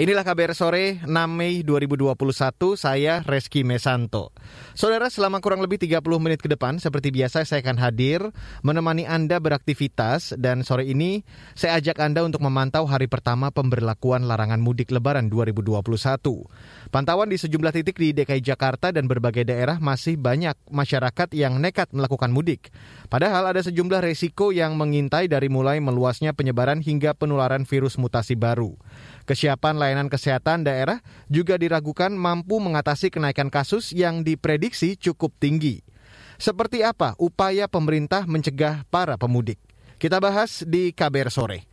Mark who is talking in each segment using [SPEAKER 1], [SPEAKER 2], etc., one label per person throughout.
[SPEAKER 1] Inilah KBR sore 6 Mei 2021, saya Reski Mesanto. Saudara, selama kurang lebih 30 menit ke depan, seperti biasa saya akan hadir menemani Anda beraktivitas dan sore ini saya ajak Anda untuk memantau hari pertama pemberlakuan larangan mudik lebaran 2021. Pantauan di sejumlah titik di DKI Jakarta dan berbagai daerah masih banyak masyarakat yang nekat melakukan mudik. Padahal ada sejumlah resiko yang mengintai dari mulai meluasnya penyebaran hingga penularan virus mutasi baru. Kesiapan layanan kesehatan daerah juga diragukan mampu mengatasi kenaikan kasus yang diprediksi cukup tinggi. Seperti apa upaya pemerintah mencegah para pemudik? Kita bahas di KBR sore.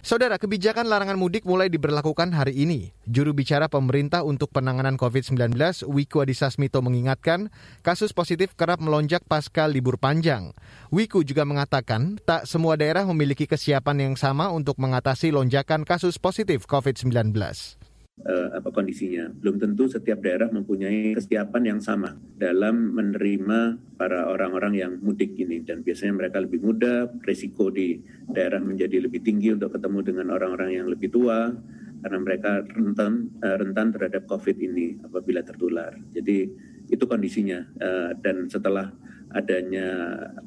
[SPEAKER 1] Saudara, kebijakan larangan mudik mulai diberlakukan hari ini. Juru bicara pemerintah untuk penanganan COVID-19, Wiku Adhisa Smito mengingatkan, kasus positif kerap melonjak pasca libur panjang. Wiku juga mengatakan, tak semua daerah memiliki kesiapan yang sama untuk mengatasi lonjakan kasus positif COVID-19
[SPEAKER 2] uh, apa kondisinya. Belum tentu setiap daerah mempunyai kesiapan yang sama dalam menerima para orang-orang yang mudik ini dan biasanya mereka lebih muda, risiko di daerah menjadi lebih tinggi untuk ketemu dengan orang-orang yang lebih tua karena mereka rentan uh, rentan terhadap COVID ini apabila tertular. Jadi itu kondisinya uh, dan setelah adanya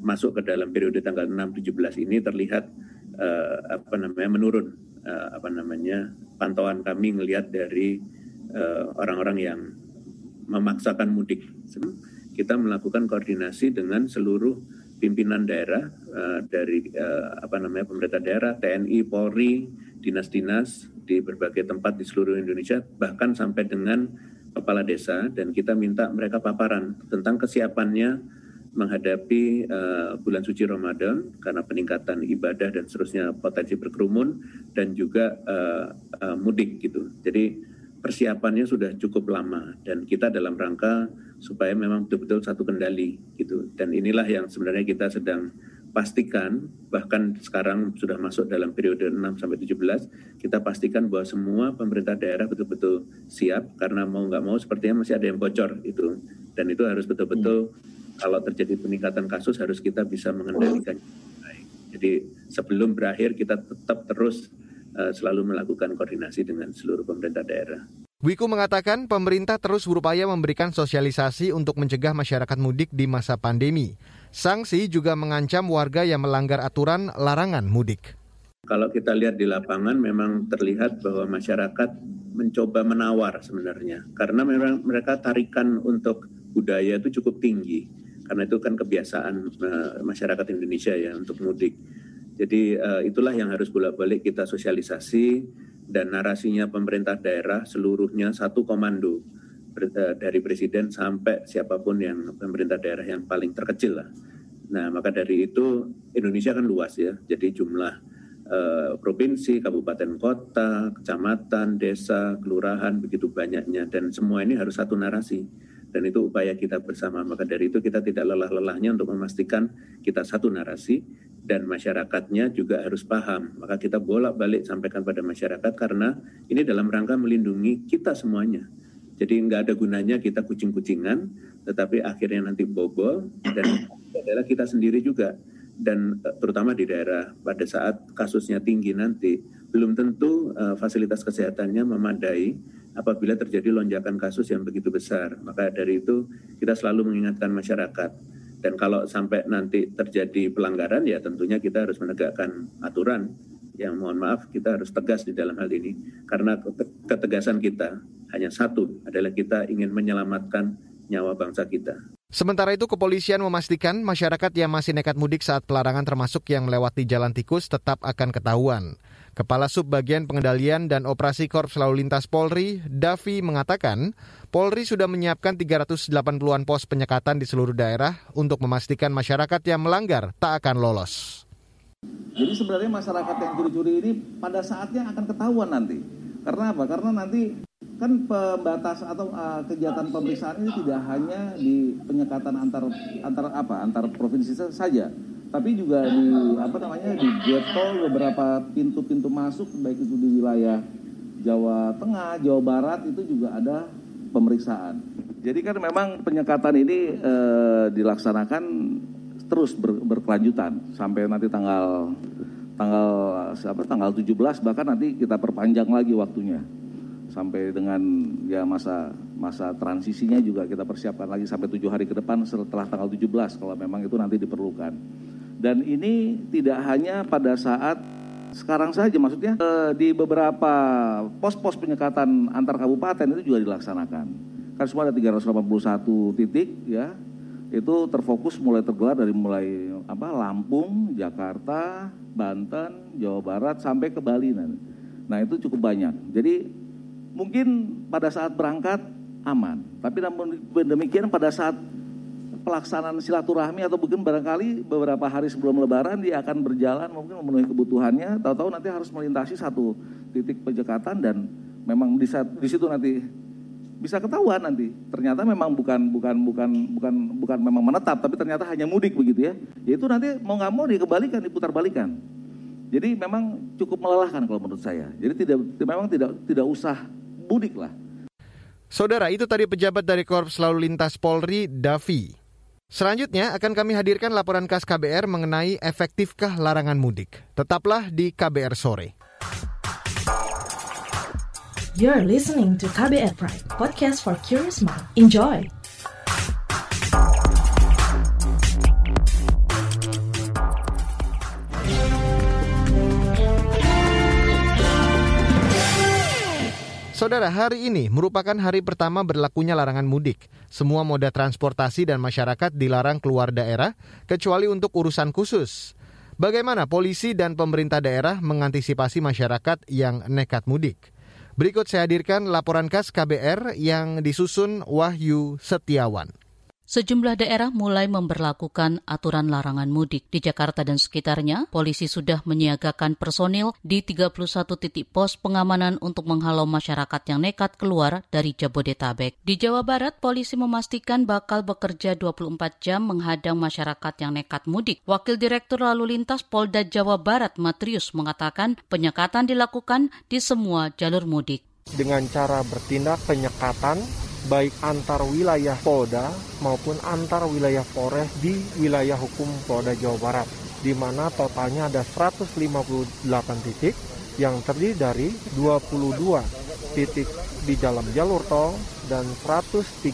[SPEAKER 2] masuk ke dalam periode tanggal 6 17 ini terlihat apa namanya menurun uh, apa namanya pantauan kami melihat dari eh, orang-orang uh, yang memaksakan mudik. Kita melakukan koordinasi dengan seluruh pimpinan daerah uh, dari uh, apa namanya pemerintah daerah, TNI, Polri, dinas-dinas di berbagai tempat di seluruh Indonesia, bahkan sampai dengan kepala desa dan kita minta mereka paparan tentang kesiapannya menghadapi uh, bulan suci Ramadan karena peningkatan ibadah dan seterusnya potensi berkerumun dan juga uh, uh, mudik gitu. Jadi persiapannya sudah cukup lama dan kita dalam rangka supaya memang betul-betul satu kendali gitu. Dan inilah yang sebenarnya kita sedang pastikan bahkan sekarang sudah masuk dalam periode 6 sampai 17 kita pastikan bahwa semua pemerintah daerah betul-betul siap karena mau nggak mau sepertinya masih ada yang bocor itu dan itu harus betul-betul hmm kalau terjadi peningkatan kasus harus kita bisa mengendalikan baik. Jadi sebelum berakhir kita tetap terus uh, selalu melakukan koordinasi dengan seluruh pemerintah daerah.
[SPEAKER 1] Wiku mengatakan pemerintah terus berupaya memberikan sosialisasi untuk mencegah masyarakat mudik di masa pandemi. Sanksi juga mengancam warga yang melanggar aturan larangan mudik.
[SPEAKER 2] Kalau kita lihat di lapangan memang terlihat bahwa masyarakat mencoba menawar sebenarnya karena memang mereka tarikan untuk budaya itu cukup tinggi karena itu kan kebiasaan uh, masyarakat Indonesia ya untuk mudik. Jadi uh, itulah yang harus bolak-balik kita sosialisasi dan narasinya pemerintah daerah seluruhnya satu komando uh, dari presiden sampai siapa pun yang pemerintah daerah yang paling terkecil lah. Nah maka dari itu Indonesia kan luas ya, jadi jumlah uh, provinsi, kabupaten, kota, kecamatan, desa, kelurahan begitu banyaknya dan semua ini harus satu narasi dan itu upaya kita bersama. Maka dari itu kita tidak lelah-lelahnya untuk memastikan kita satu narasi dan masyarakatnya juga harus paham. Maka kita bolak-balik sampaikan pada masyarakat karena ini dalam rangka melindungi kita semuanya. Jadi nggak ada gunanya kita kucing-kucingan, tetapi akhirnya nanti bobol dan adalah kita sendiri juga. Dan eh, terutama di daerah pada saat kasusnya tinggi nanti, belum tentu uh, fasilitas kesehatannya memadai apabila terjadi lonjakan kasus yang begitu besar. Maka dari itu kita selalu mengingatkan masyarakat. Dan kalau sampai nanti terjadi pelanggaran ya tentunya kita harus menegakkan aturan yang mohon maaf kita harus tegas di dalam hal ini. Karena ketegasan kita hanya satu adalah kita ingin menyelamatkan nyawa bangsa kita.
[SPEAKER 1] Sementara itu kepolisian memastikan masyarakat yang masih nekat mudik saat pelarangan termasuk yang melewati jalan tikus tetap akan ketahuan. Kepala Subbagian Pengendalian dan Operasi Korps Lalu Lintas Polri, Davi mengatakan, Polri sudah menyiapkan 380-an pos penyekatan di seluruh daerah untuk memastikan masyarakat yang melanggar tak akan lolos.
[SPEAKER 3] Jadi sebenarnya masyarakat yang curi-curi ini pada saatnya akan ketahuan nanti. Karena apa? Karena nanti kan pembatas atau uh, kegiatan pemeriksaan ini tidak hanya di penyekatan antar antar apa antar provinsi saja tapi juga di apa namanya di tol beberapa pintu-pintu masuk baik itu di wilayah Jawa Tengah, Jawa Barat itu juga ada pemeriksaan. Jadi kan memang penyekatan ini e, dilaksanakan terus ber, berkelanjutan sampai nanti tanggal tanggal siapa tanggal 17 bahkan nanti kita perpanjang lagi waktunya sampai dengan ya masa masa transisinya juga kita persiapkan lagi sampai tujuh hari ke depan setelah tanggal 17 kalau memang itu nanti diperlukan. Dan ini tidak hanya pada saat sekarang saja maksudnya eh, di beberapa pos-pos penyekatan antar kabupaten itu juga dilaksanakan. Kan semua ada 381 titik ya. Itu terfokus mulai tergelar dari mulai apa Lampung, Jakarta, Banten, Jawa Barat sampai ke Bali nanti. Nah, itu cukup banyak. Jadi mungkin pada saat berangkat aman, tapi namun demikian pada saat pelaksanaan silaturahmi atau mungkin barangkali beberapa hari sebelum lebaran dia akan berjalan mungkin memenuhi kebutuhannya. Tahu-tahu nanti harus melintasi satu titik penyekatan dan memang di, di situ nanti bisa ketahuan nanti. Ternyata memang bukan bukan bukan bukan bukan memang menetap tapi ternyata hanya mudik begitu ya. Yaitu nanti mau nggak mau dikembalikan diputar balikan jadi memang cukup melelahkan kalau menurut saya. Jadi tidak memang tidak tidak usah mudik lah
[SPEAKER 1] Saudara, itu tadi pejabat dari Korps Lalu Lintas Polri, Davi. Selanjutnya akan kami hadirkan laporan khas KBR mengenai efektifkah larangan mudik. Tetaplah di KBR sore.
[SPEAKER 4] You're listening to KBR Pride, podcast for curious mind. Enjoy.
[SPEAKER 1] Saudara, hari ini merupakan hari pertama berlakunya larangan mudik. Semua moda transportasi dan masyarakat dilarang keluar daerah, kecuali untuk urusan khusus. Bagaimana polisi dan pemerintah daerah mengantisipasi masyarakat yang nekat mudik? Berikut saya hadirkan laporan khas KBR yang disusun Wahyu Setiawan.
[SPEAKER 5] Sejumlah daerah mulai memperlakukan aturan larangan mudik. Di Jakarta dan sekitarnya, polisi sudah menyiagakan personil di 31 titik pos pengamanan untuk menghalau masyarakat yang nekat keluar dari Jabodetabek. Di Jawa Barat, polisi memastikan bakal bekerja 24 jam menghadang masyarakat yang nekat mudik. Wakil Direktur Lalu Lintas Polda Jawa Barat, Matrius, mengatakan penyekatan dilakukan di semua jalur mudik.
[SPEAKER 6] Dengan cara bertindak penyekatan baik antar wilayah Polda maupun antar wilayah Polres di wilayah hukum Polda Jawa Barat di mana totalnya ada 158 titik yang terdiri dari 22 titik di dalam jalur tol dan 136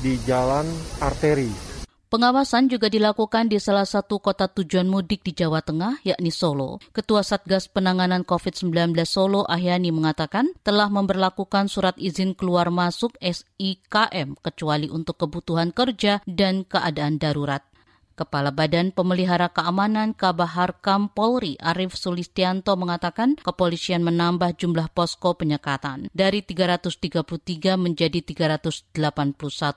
[SPEAKER 6] di jalan arteri.
[SPEAKER 5] Pengawasan juga dilakukan di salah satu kota tujuan mudik di Jawa Tengah, yakni Solo. Ketua Satgas Penanganan COVID-19 Solo, Ahyani, mengatakan telah memperlakukan surat izin keluar masuk SIKM kecuali untuk kebutuhan kerja dan keadaan darurat. Kepala Badan Pemelihara Keamanan Kabahar Kam Polri Arif Sulistianto mengatakan kepolisian menambah jumlah posko penyekatan dari 333 menjadi 381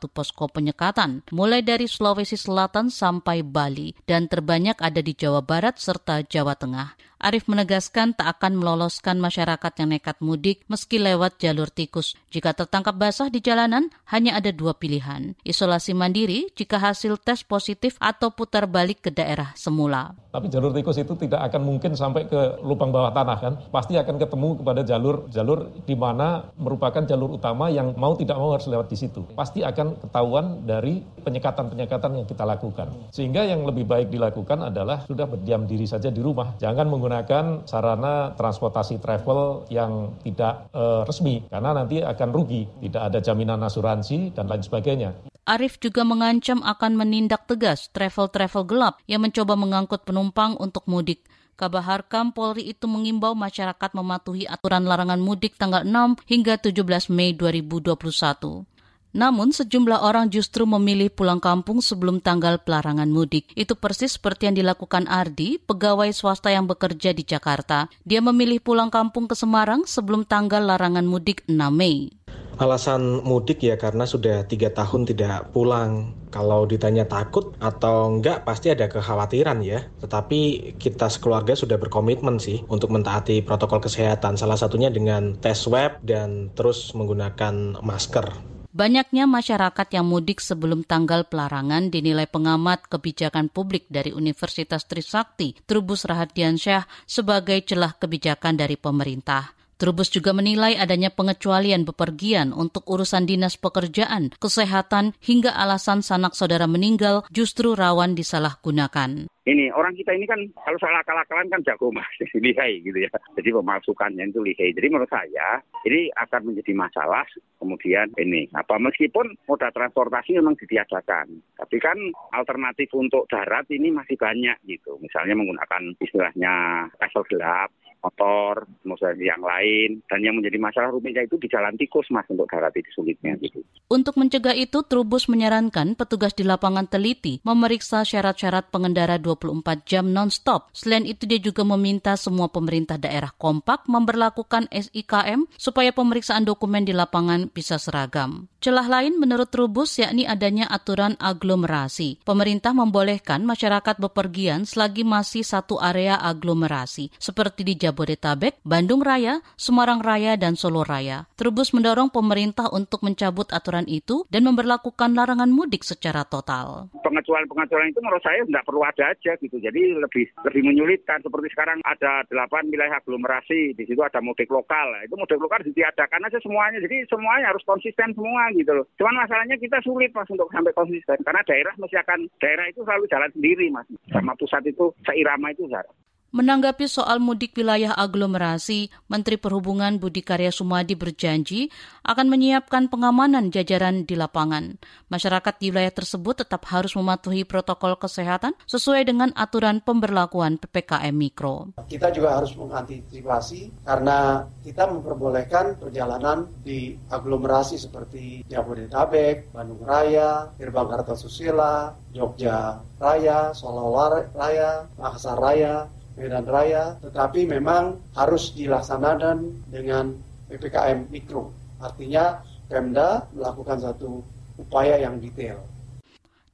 [SPEAKER 5] posko penyekatan mulai dari Sulawesi Selatan sampai Bali dan terbanyak ada di Jawa Barat serta Jawa Tengah. Arif menegaskan tak akan meloloskan masyarakat yang nekat mudik meski lewat jalur tikus. Jika tertangkap basah di jalanan, hanya ada dua pilihan. Isolasi mandiri jika hasil tes positif atau putar balik ke daerah semula.
[SPEAKER 7] Tapi jalur tikus itu tidak akan mungkin sampai ke lubang bawah tanah kan. Pasti akan ketemu kepada jalur-jalur di mana merupakan jalur utama yang mau tidak mau harus lewat di situ. Pasti akan ketahuan dari penyekatan-penyekatan yang kita lakukan. Sehingga yang lebih baik dilakukan adalah sudah berdiam diri saja di rumah. Jangan menggunakan menggunakan sarana transportasi travel yang tidak uh, resmi karena nanti akan rugi, tidak ada jaminan asuransi dan lain sebagainya.
[SPEAKER 5] Arif juga mengancam akan menindak tegas travel-travel gelap yang mencoba mengangkut penumpang untuk mudik. Kabar Kam Polri itu mengimbau masyarakat mematuhi aturan larangan mudik tanggal 6 hingga 17 Mei 2021. Namun sejumlah orang justru memilih pulang kampung sebelum tanggal pelarangan mudik. Itu persis seperti yang dilakukan Ardi, pegawai swasta yang bekerja di Jakarta. Dia memilih pulang kampung ke Semarang sebelum tanggal larangan mudik 6 Mei.
[SPEAKER 8] Alasan mudik ya karena sudah tiga tahun tidak pulang. Kalau ditanya takut atau enggak pasti ada kekhawatiran ya. Tetapi kita sekeluarga sudah berkomitmen sih untuk mentaati protokol kesehatan. Salah satunya dengan tes swab dan terus menggunakan masker.
[SPEAKER 5] Banyaknya masyarakat yang mudik sebelum tanggal pelarangan dinilai pengamat kebijakan publik dari Universitas Trisakti, Trubus Rahadiansyah, sebagai celah kebijakan dari pemerintah. Trubus juga menilai adanya pengecualian bepergian untuk urusan dinas pekerjaan, kesehatan, hingga alasan sanak saudara meninggal justru rawan disalahgunakan
[SPEAKER 9] ini orang kita ini kan kalau soal akal-akalan kan jago mas, lihai gitu ya. Jadi pemasukannya itu lihai. Jadi menurut saya ini akan menjadi masalah kemudian ini apa meskipun moda transportasi memang ditiadakan, tapi kan alternatif untuk darat ini masih banyak gitu. Misalnya menggunakan istilahnya kasel gelap motor, kemudian yang lain, dan yang menjadi masalah rumitnya itu di jalan tikus mas untuk darat itu sulitnya gitu.
[SPEAKER 5] Untuk mencegah itu, Trubus menyarankan petugas di lapangan teliti memeriksa syarat-syarat pengendara 24 jam non-stop. Selain itu, dia juga meminta semua pemerintah daerah kompak memperlakukan SIKM supaya pemeriksaan dokumen di lapangan bisa seragam. Celah lain menurut Trubus yakni adanya aturan aglomerasi. Pemerintah membolehkan masyarakat bepergian selagi masih satu area aglomerasi, seperti di Jabodetabek, Bandung Raya, Semarang Raya, dan Solo Raya. Trubus mendorong pemerintah untuk mencabut aturan itu dan memperlakukan larangan mudik secara total.
[SPEAKER 9] Pengecualian-pengecualian itu menurut saya tidak perlu ada aja gitu. Jadi lebih lebih menyulitkan. Seperti sekarang ada delapan wilayah aglomerasi, di situ ada mudik lokal. Itu mudik lokal ditiadakan aja semuanya. Jadi semuanya harus konsisten semua gitu loh. Cuman masalahnya kita sulit mas untuk sampai konsisten karena daerah mesti akan daerah itu selalu jalan sendiri mas. Sama pusat itu seirama itu Sarah.
[SPEAKER 5] Menanggapi soal mudik wilayah aglomerasi, Menteri Perhubungan Budi Karya Sumadi berjanji akan menyiapkan pengamanan jajaran di lapangan. Masyarakat di wilayah tersebut tetap harus mematuhi protokol kesehatan sesuai dengan aturan pemberlakuan PPKM Mikro.
[SPEAKER 10] Kita juga harus mengantisipasi karena kita memperbolehkan perjalanan di aglomerasi seperti Jabodetabek, Bandung Raya, Gerbang Kartosusila, Jogja Raya, Solo Raya, Makassar Raya, Medan Raya, tetapi memang harus dilaksanakan dengan PPKM Mikro. Artinya Pemda melakukan satu upaya yang detail.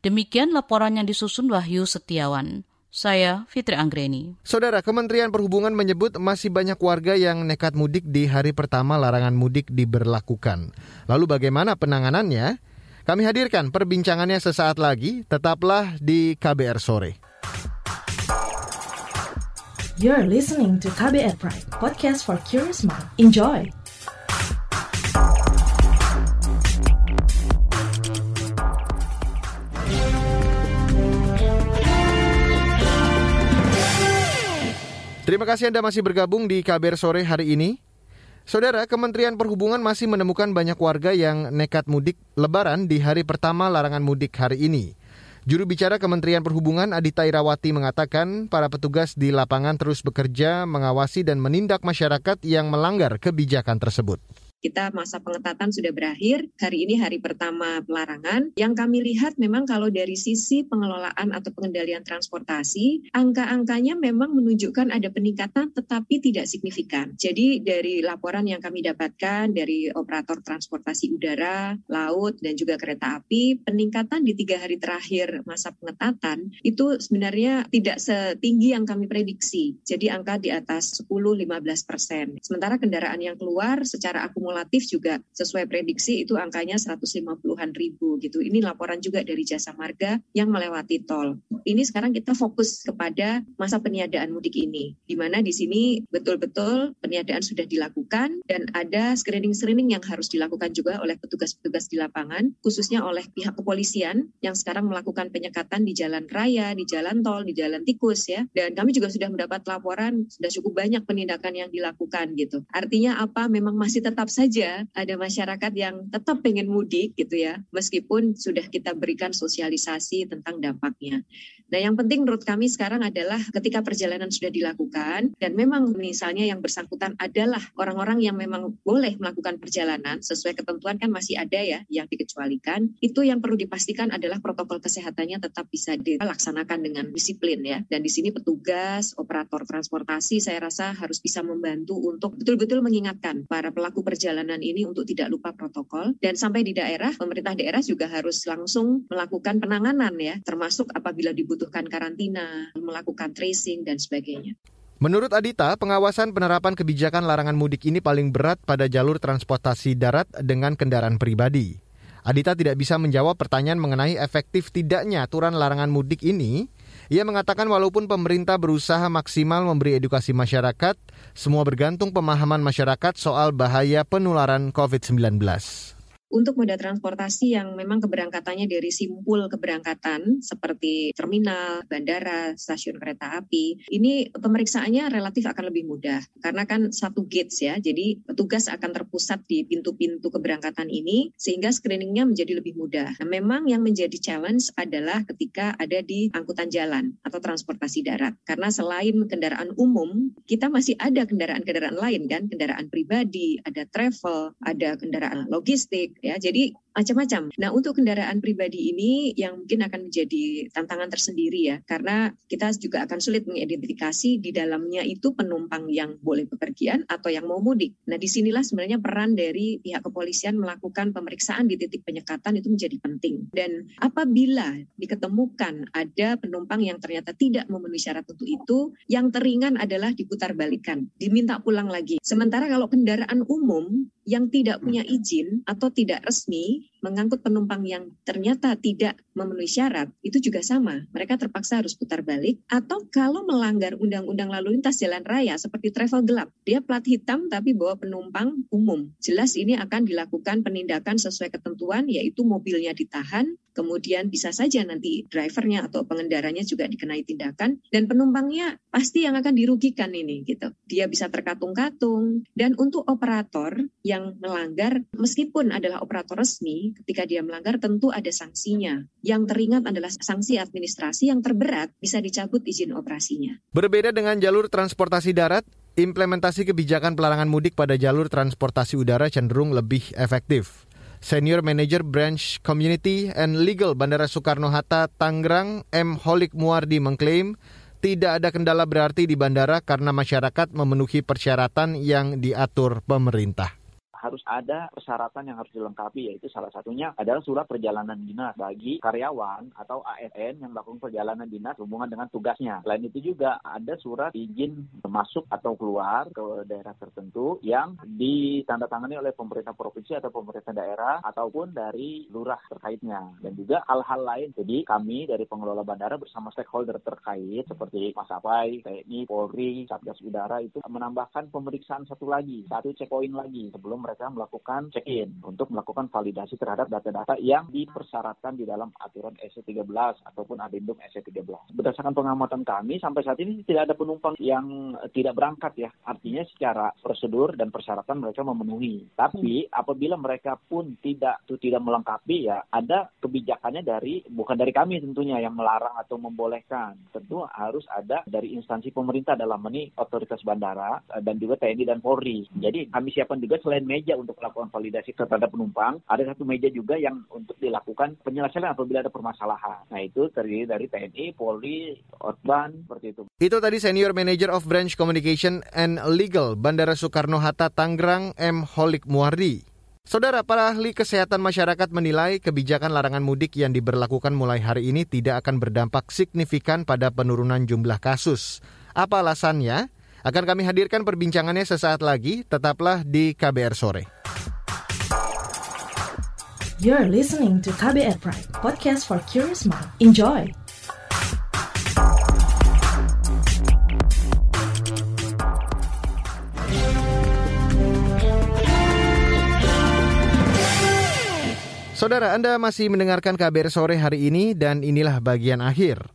[SPEAKER 5] Demikian laporan yang disusun Wahyu Setiawan. Saya Fitri Anggreni.
[SPEAKER 1] Saudara, Kementerian Perhubungan menyebut masih banyak warga yang nekat mudik di hari pertama larangan mudik diberlakukan. Lalu bagaimana penanganannya? Kami hadirkan perbincangannya sesaat lagi, tetaplah di KBR Sore.
[SPEAKER 4] You're listening to KBR Pride, podcast for curious mind. Enjoy!
[SPEAKER 1] Terima kasih Anda masih bergabung di KBR Sore hari ini. Saudara, Kementerian Perhubungan masih menemukan banyak warga yang nekat mudik lebaran di hari pertama larangan mudik hari ini. Juru bicara Kementerian Perhubungan Adita Irawati mengatakan para petugas di lapangan terus bekerja mengawasi dan menindak masyarakat yang melanggar kebijakan tersebut
[SPEAKER 11] kita masa pengetatan sudah berakhir. Hari ini hari pertama pelarangan. Yang kami lihat memang kalau dari sisi pengelolaan atau pengendalian transportasi, angka-angkanya memang menunjukkan ada peningkatan tetapi tidak signifikan. Jadi dari laporan yang kami dapatkan dari operator transportasi udara, laut, dan juga kereta api, peningkatan di tiga hari terakhir masa pengetatan itu sebenarnya tidak setinggi yang kami prediksi. Jadi angka di atas 10-15 persen. Sementara kendaraan yang keluar secara akumulasi kumulatif juga sesuai prediksi itu angkanya 150-an ribu gitu. Ini laporan juga dari Jasa Marga yang melewati tol. Ini sekarang kita fokus kepada masa peniadaan mudik ini, di mana di sini betul-betul peniadaan sudah dilakukan dan ada screening-screening yang harus dilakukan juga oleh petugas-petugas di lapangan, khususnya oleh pihak kepolisian yang sekarang melakukan penyekatan di jalan raya, di jalan tol, di jalan tikus ya. Dan kami juga sudah mendapat laporan sudah cukup banyak penindakan yang dilakukan gitu. Artinya apa? Memang masih tetap saja ada masyarakat yang tetap pengen mudik gitu ya, meskipun sudah kita berikan sosialisasi tentang dampaknya. Nah yang penting menurut kami sekarang adalah ketika perjalanan sudah dilakukan dan memang misalnya yang bersangkutan adalah orang-orang yang memang boleh melakukan perjalanan sesuai ketentuan kan masih ada ya yang dikecualikan, itu yang perlu dipastikan adalah protokol kesehatannya tetap bisa dilaksanakan dengan disiplin ya. Dan di sini petugas, operator transportasi saya rasa harus bisa membantu untuk betul-betul mengingatkan para pelaku perjalanan perjalanan ini untuk tidak lupa protokol dan sampai di daerah pemerintah daerah juga harus langsung melakukan penanganan ya termasuk apabila dibutuhkan karantina, melakukan tracing dan sebagainya.
[SPEAKER 1] Menurut Adita, pengawasan penerapan kebijakan larangan mudik ini paling berat pada jalur transportasi darat dengan kendaraan pribadi. Adita tidak bisa menjawab pertanyaan mengenai efektif tidaknya aturan larangan mudik ini. Ia mengatakan walaupun pemerintah berusaha maksimal memberi edukasi masyarakat, semua bergantung pemahaman masyarakat soal bahaya penularan COVID-19
[SPEAKER 11] untuk moda transportasi yang memang keberangkatannya dari simpul keberangkatan seperti terminal, bandara, stasiun kereta api, ini pemeriksaannya relatif akan lebih mudah karena kan satu gates ya, jadi petugas akan terpusat di pintu-pintu keberangkatan ini sehingga screeningnya menjadi lebih mudah. Nah, memang yang menjadi challenge adalah ketika ada di angkutan jalan atau transportasi darat karena selain kendaraan umum, kita masih ada kendaraan-kendaraan lain kan, kendaraan pribadi, ada travel, ada kendaraan logistik, ya. Jadi macam-macam. Nah, untuk kendaraan pribadi ini yang mungkin akan menjadi tantangan tersendiri ya, karena kita juga akan sulit mengidentifikasi di dalamnya itu penumpang yang boleh bepergian atau yang mau mudik. Nah, di sinilah sebenarnya peran dari pihak kepolisian melakukan pemeriksaan di titik penyekatan itu menjadi penting. Dan apabila diketemukan ada penumpang yang ternyata tidak memenuhi syarat untuk itu, yang teringan adalah diputar balikan, diminta pulang lagi. Sementara kalau kendaraan umum yang tidak punya izin atau tidak resmi mengangkut penumpang yang ternyata tidak memenuhi syarat, itu juga sama. Mereka terpaksa harus putar balik. Atau kalau melanggar undang-undang lalu lintas jalan raya seperti travel gelap, dia plat hitam tapi bawa penumpang umum. Jelas ini akan dilakukan penindakan sesuai ketentuan, yaitu mobilnya ditahan, kemudian bisa saja nanti drivernya atau pengendaranya juga dikenai tindakan, dan penumpangnya pasti yang akan dirugikan ini gitu. Dia bisa terkatung-katung. Dan untuk operator yang melanggar, meskipun adalah operator resmi, ketika dia melanggar tentu ada sanksinya. Yang teringat adalah sanksi administrasi yang terberat bisa dicabut izin operasinya.
[SPEAKER 1] Berbeda dengan jalur transportasi darat, implementasi kebijakan pelarangan mudik pada jalur transportasi udara cenderung lebih efektif. Senior Manager Branch Community and Legal Bandara Soekarno-Hatta, Tangerang, M. Holik Muardi mengklaim tidak ada kendala berarti di bandara karena masyarakat memenuhi persyaratan yang diatur pemerintah
[SPEAKER 12] harus ada persyaratan yang harus dilengkapi yaitu salah satunya adalah surat perjalanan dinas bagi karyawan atau ASN yang melakukan perjalanan dinas hubungan dengan tugasnya. Selain itu juga ada surat izin masuk atau keluar ke daerah tertentu yang ditandatangani oleh pemerintah provinsi atau pemerintah daerah ataupun dari lurah terkaitnya dan juga hal-hal lain. Jadi kami dari pengelola bandara bersama stakeholder terkait seperti Maskapai, TNI, Polri, Satgas Udara itu menambahkan pemeriksaan satu lagi, satu checkpoint lagi sebelum mereka mereka melakukan check-in untuk melakukan validasi terhadap data-data yang dipersyaratkan di dalam aturan SC13 ataupun adendum SC13. Berdasarkan pengamatan kami sampai saat ini tidak ada penumpang yang tidak berangkat ya. Artinya secara prosedur dan persyaratan mereka memenuhi. Tapi apabila mereka pun tidak itu tidak melengkapi ya ada kebijakannya dari bukan dari kami tentunya yang melarang atau membolehkan. Tentu harus ada dari instansi pemerintah dalam ini otoritas bandara dan juga TNI dan Polri. Jadi kami siapkan juga selain meja meja untuk melakukan validasi terhadap penumpang, ada satu meja juga yang untuk dilakukan penyelesaian apabila ada permasalahan. Nah itu terdiri dari TNI, Polri, Otban, seperti itu.
[SPEAKER 1] Itu tadi Senior Manager of Branch Communication and Legal Bandara Soekarno-Hatta Tangerang M. Holik Muardi. Saudara, para ahli kesehatan masyarakat menilai kebijakan larangan mudik yang diberlakukan mulai hari ini tidak akan berdampak signifikan pada penurunan jumlah kasus. Apa alasannya? Akan kami hadirkan perbincangannya sesaat lagi, tetaplah di KBR Sore.
[SPEAKER 4] You're listening to KBR Pride, podcast for curious mind. Enjoy!
[SPEAKER 1] Saudara, Anda masih mendengarkan KBR sore hari ini dan inilah bagian akhir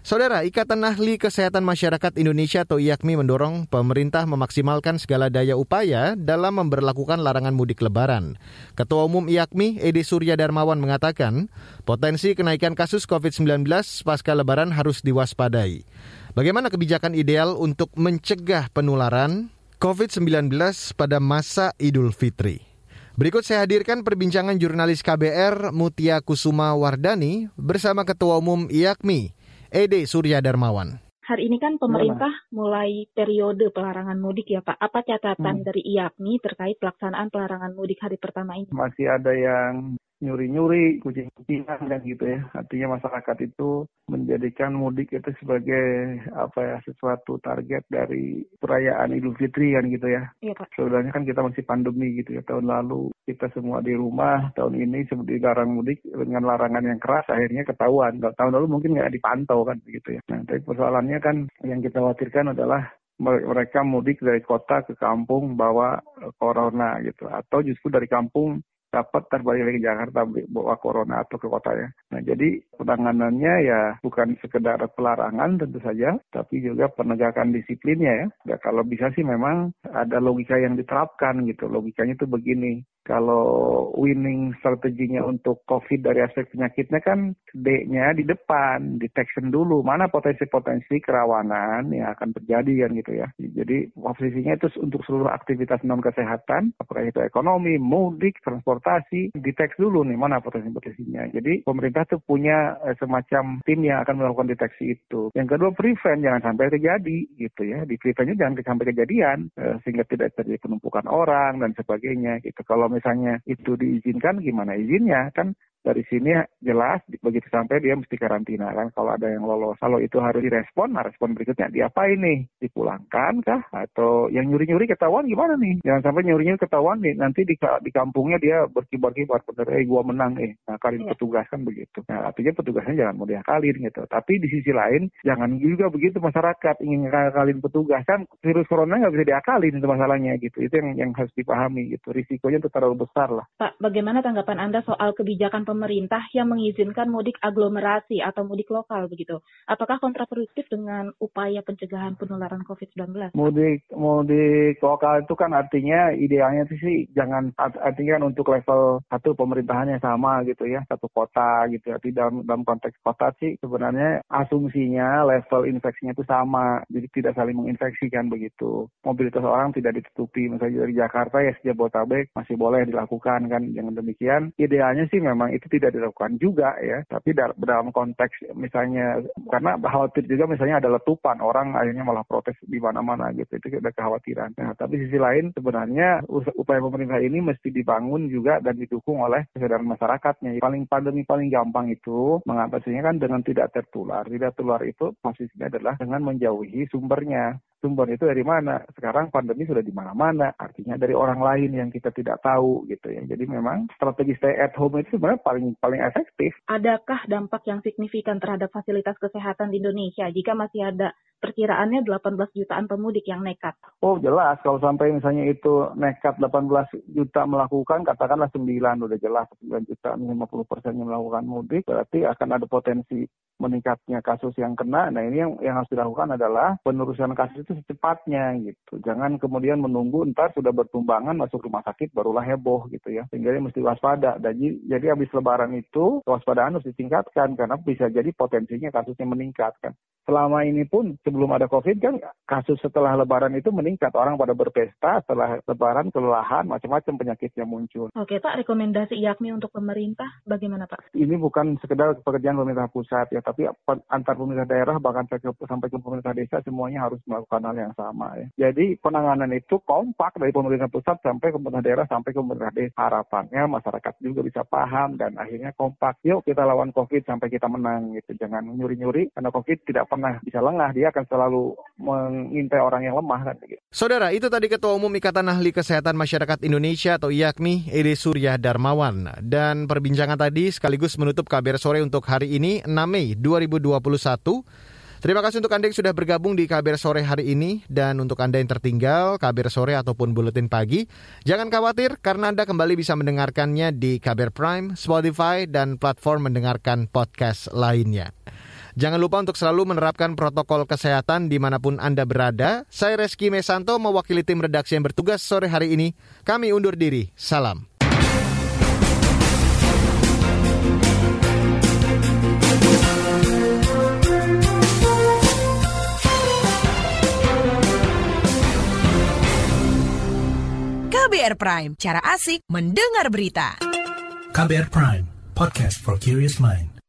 [SPEAKER 1] Saudara, Ikatan Ahli Kesehatan Masyarakat Indonesia atau IAKMI mendorong pemerintah memaksimalkan segala daya upaya dalam memperlakukan larangan mudik lebaran. Ketua Umum IAKMI, Edi Surya Darmawan mengatakan, potensi kenaikan kasus COVID-19 pasca lebaran harus diwaspadai. Bagaimana kebijakan ideal untuk mencegah penularan COVID-19 pada masa Idul Fitri? Berikut saya hadirkan perbincangan jurnalis KBR Mutia Kusuma Wardani bersama Ketua Umum IAKMI, Ede Surya Darmawan.
[SPEAKER 13] Hari ini kan pemerintah mulai periode pelarangan mudik ya Pak. Apa catatan hmm. dari IAPMI terkait pelaksanaan pelarangan mudik hari pertama ini?
[SPEAKER 14] Masih ada yang nyuri-nyuri, kucing-kucingan dan gitu ya. Artinya masyarakat itu menjadikan mudik itu sebagai apa ya sesuatu target dari perayaan Idul Fitri kan gitu ya.
[SPEAKER 13] Iya Pak.
[SPEAKER 14] Sebenarnya kan kita masih pandemi gitu ya. Tahun lalu kita semua di rumah, tahun ini seperti larang mudik dengan larangan yang keras akhirnya ketahuan. Tahun lalu mungkin nggak dipantau kan begitu ya. Nah, tapi persoalannya kan yang kita khawatirkan adalah mereka mudik dari kota ke kampung bawa corona gitu atau justru dari kampung dapat terbalik lagi ke Jakarta bawa corona atau ke kota ya. Nah jadi penanganannya ya bukan sekedar pelarangan tentu saja, tapi juga penegakan disiplinnya ya. ya. Kalau bisa sih memang ada logika yang diterapkan gitu. Logikanya itu begini, kalau winning strateginya untuk COVID dari aspek penyakitnya kan D-nya di depan, detection dulu. Mana potensi-potensi kerawanan yang akan terjadi kan gitu ya. Jadi posisinya itu untuk seluruh aktivitas non kesehatan, apakah itu ekonomi, mudik, transportasi, transportasi, deteksi dulu nih mana potensi-potensinya. Jadi pemerintah tuh punya eh, semacam tim yang akan melakukan deteksi itu. Yang kedua prevent jangan sampai terjadi gitu ya. Di preventnya jangan sampai kejadian eh, sehingga tidak terjadi penumpukan orang dan sebagainya gitu. Kalau misalnya itu diizinkan gimana izinnya kan dari sini jelas begitu sampai dia mesti karantina. Kan kalau ada yang lolos kalau itu harus direspon nah respon berikutnya diapain nih? Dipulangkan kah? Atau yang nyuri-nyuri ketahuan gimana nih? Jangan sampai nyuri-nyuri ketahuan nih nanti di, di kampungnya dia berkibar-kibar bener eh gua menang eh nah kalian yeah. petugas kan begitu. Nah artinya petugasnya jangan mau diakalin gitu. Tapi di sisi lain jangan juga begitu masyarakat ingin kalian petugas. Kan virus corona nggak bisa diakalin itu masalahnya gitu. Itu yang yang harus dipahami gitu. Risikonya itu terlalu besar lah.
[SPEAKER 13] Pak bagaimana tanggapan anda soal kebijakan pemerintah yang mengizinkan mudik aglomerasi atau mudik lokal begitu. Apakah kontraproduktif dengan upaya pencegahan penularan COVID-19?
[SPEAKER 14] Mudik mudik lokal itu kan artinya idealnya itu sih jangan artinya kan untuk level satu pemerintahannya sama gitu ya satu kota gitu ya. Tidak dalam, dalam konteks kota sih sebenarnya asumsinya level infeksinya itu sama jadi tidak saling menginfeksikan begitu. Mobilitas orang tidak ditutupi misalnya dari Jakarta ya sejak Botabek masih boleh dilakukan kan. Dengan demikian idealnya sih memang itu tidak dilakukan juga ya. Tapi dalam konteks misalnya karena khawatir juga misalnya ada letupan orang akhirnya malah protes di mana-mana gitu itu ada kekhawatiran. Nah tapi sisi lain sebenarnya upaya pemerintah ini mesti dibangun juga dan didukung oleh kesadaran masyarakatnya. Paling pandemi paling gampang itu mengatasinya kan dengan tidak tertular. Tidak tertular itu posisinya adalah dengan menjauhi sumbernya sumber itu dari mana. Sekarang pandemi sudah di mana-mana, artinya dari orang lain yang kita tidak tahu gitu ya. Jadi memang strategi stay at home itu sebenarnya paling paling efektif.
[SPEAKER 13] Adakah dampak yang signifikan terhadap fasilitas kesehatan di Indonesia jika masih ada perkiraannya 18 jutaan pemudik yang nekat?
[SPEAKER 14] Oh jelas, kalau sampai misalnya itu nekat 18 juta melakukan, katakanlah 9 udah jelas 9 juta 50 persen yang melakukan mudik, berarti akan ada potensi meningkatnya kasus yang kena. Nah ini yang, yang harus dilakukan adalah penerusan kasus itu secepatnya gitu. Jangan kemudian menunggu ntar sudah bertumbangan masuk rumah sakit barulah heboh gitu ya. Sehingga dia mesti waspada. Jadi, jadi habis lebaran itu kewaspadaan harus ditingkatkan karena bisa jadi potensinya kasusnya meningkat kan. Selama ini pun sebelum ada COVID kan kasus setelah lebaran itu meningkat. Orang pada berpesta setelah lebaran kelelahan macam-macam penyakitnya muncul.
[SPEAKER 13] Oke Pak, rekomendasi IAKMI untuk pemerintah bagaimana Pak?
[SPEAKER 14] Ini bukan sekedar pekerjaan pemerintah pusat ya, tapi antar pemerintah daerah bahkan sampai ke pemerintah desa semuanya harus melakukan hal yang sama ya. Jadi penanganan itu kompak dari pemerintah pusat sampai ke pemerintah daerah sampai ke pemerintah desa. Harapannya masyarakat juga bisa paham dan akhirnya kompak. Yuk kita lawan COVID sampai kita menang gitu. Jangan nyuri-nyuri karena COVID tidak pernah bisa lengah. Dia akan selalu mengintai orang yang lemah kan gitu.
[SPEAKER 1] Saudara, itu tadi Ketua Umum Ikatan Ahli Kesehatan Masyarakat Indonesia atau IAKMI, Ede Surya Darmawan. Dan perbincangan tadi sekaligus menutup kabar sore untuk hari ini, 6 Mei 2021. Terima kasih untuk Anda yang sudah bergabung di KBR Sore hari ini dan untuk Anda yang tertinggal KBR Sore ataupun Buletin Pagi, jangan khawatir karena Anda kembali bisa mendengarkannya di KBR Prime, Spotify, dan platform mendengarkan podcast lainnya. Jangan lupa untuk selalu menerapkan protokol kesehatan di mana pun Anda berada. Saya Reski Mesanto mewakili tim redaksi yang bertugas sore hari ini. Kami undur diri. Salam.
[SPEAKER 15] KBR Prime, cara asik mendengar berita.
[SPEAKER 16] KBR Prime, podcast for curious mind.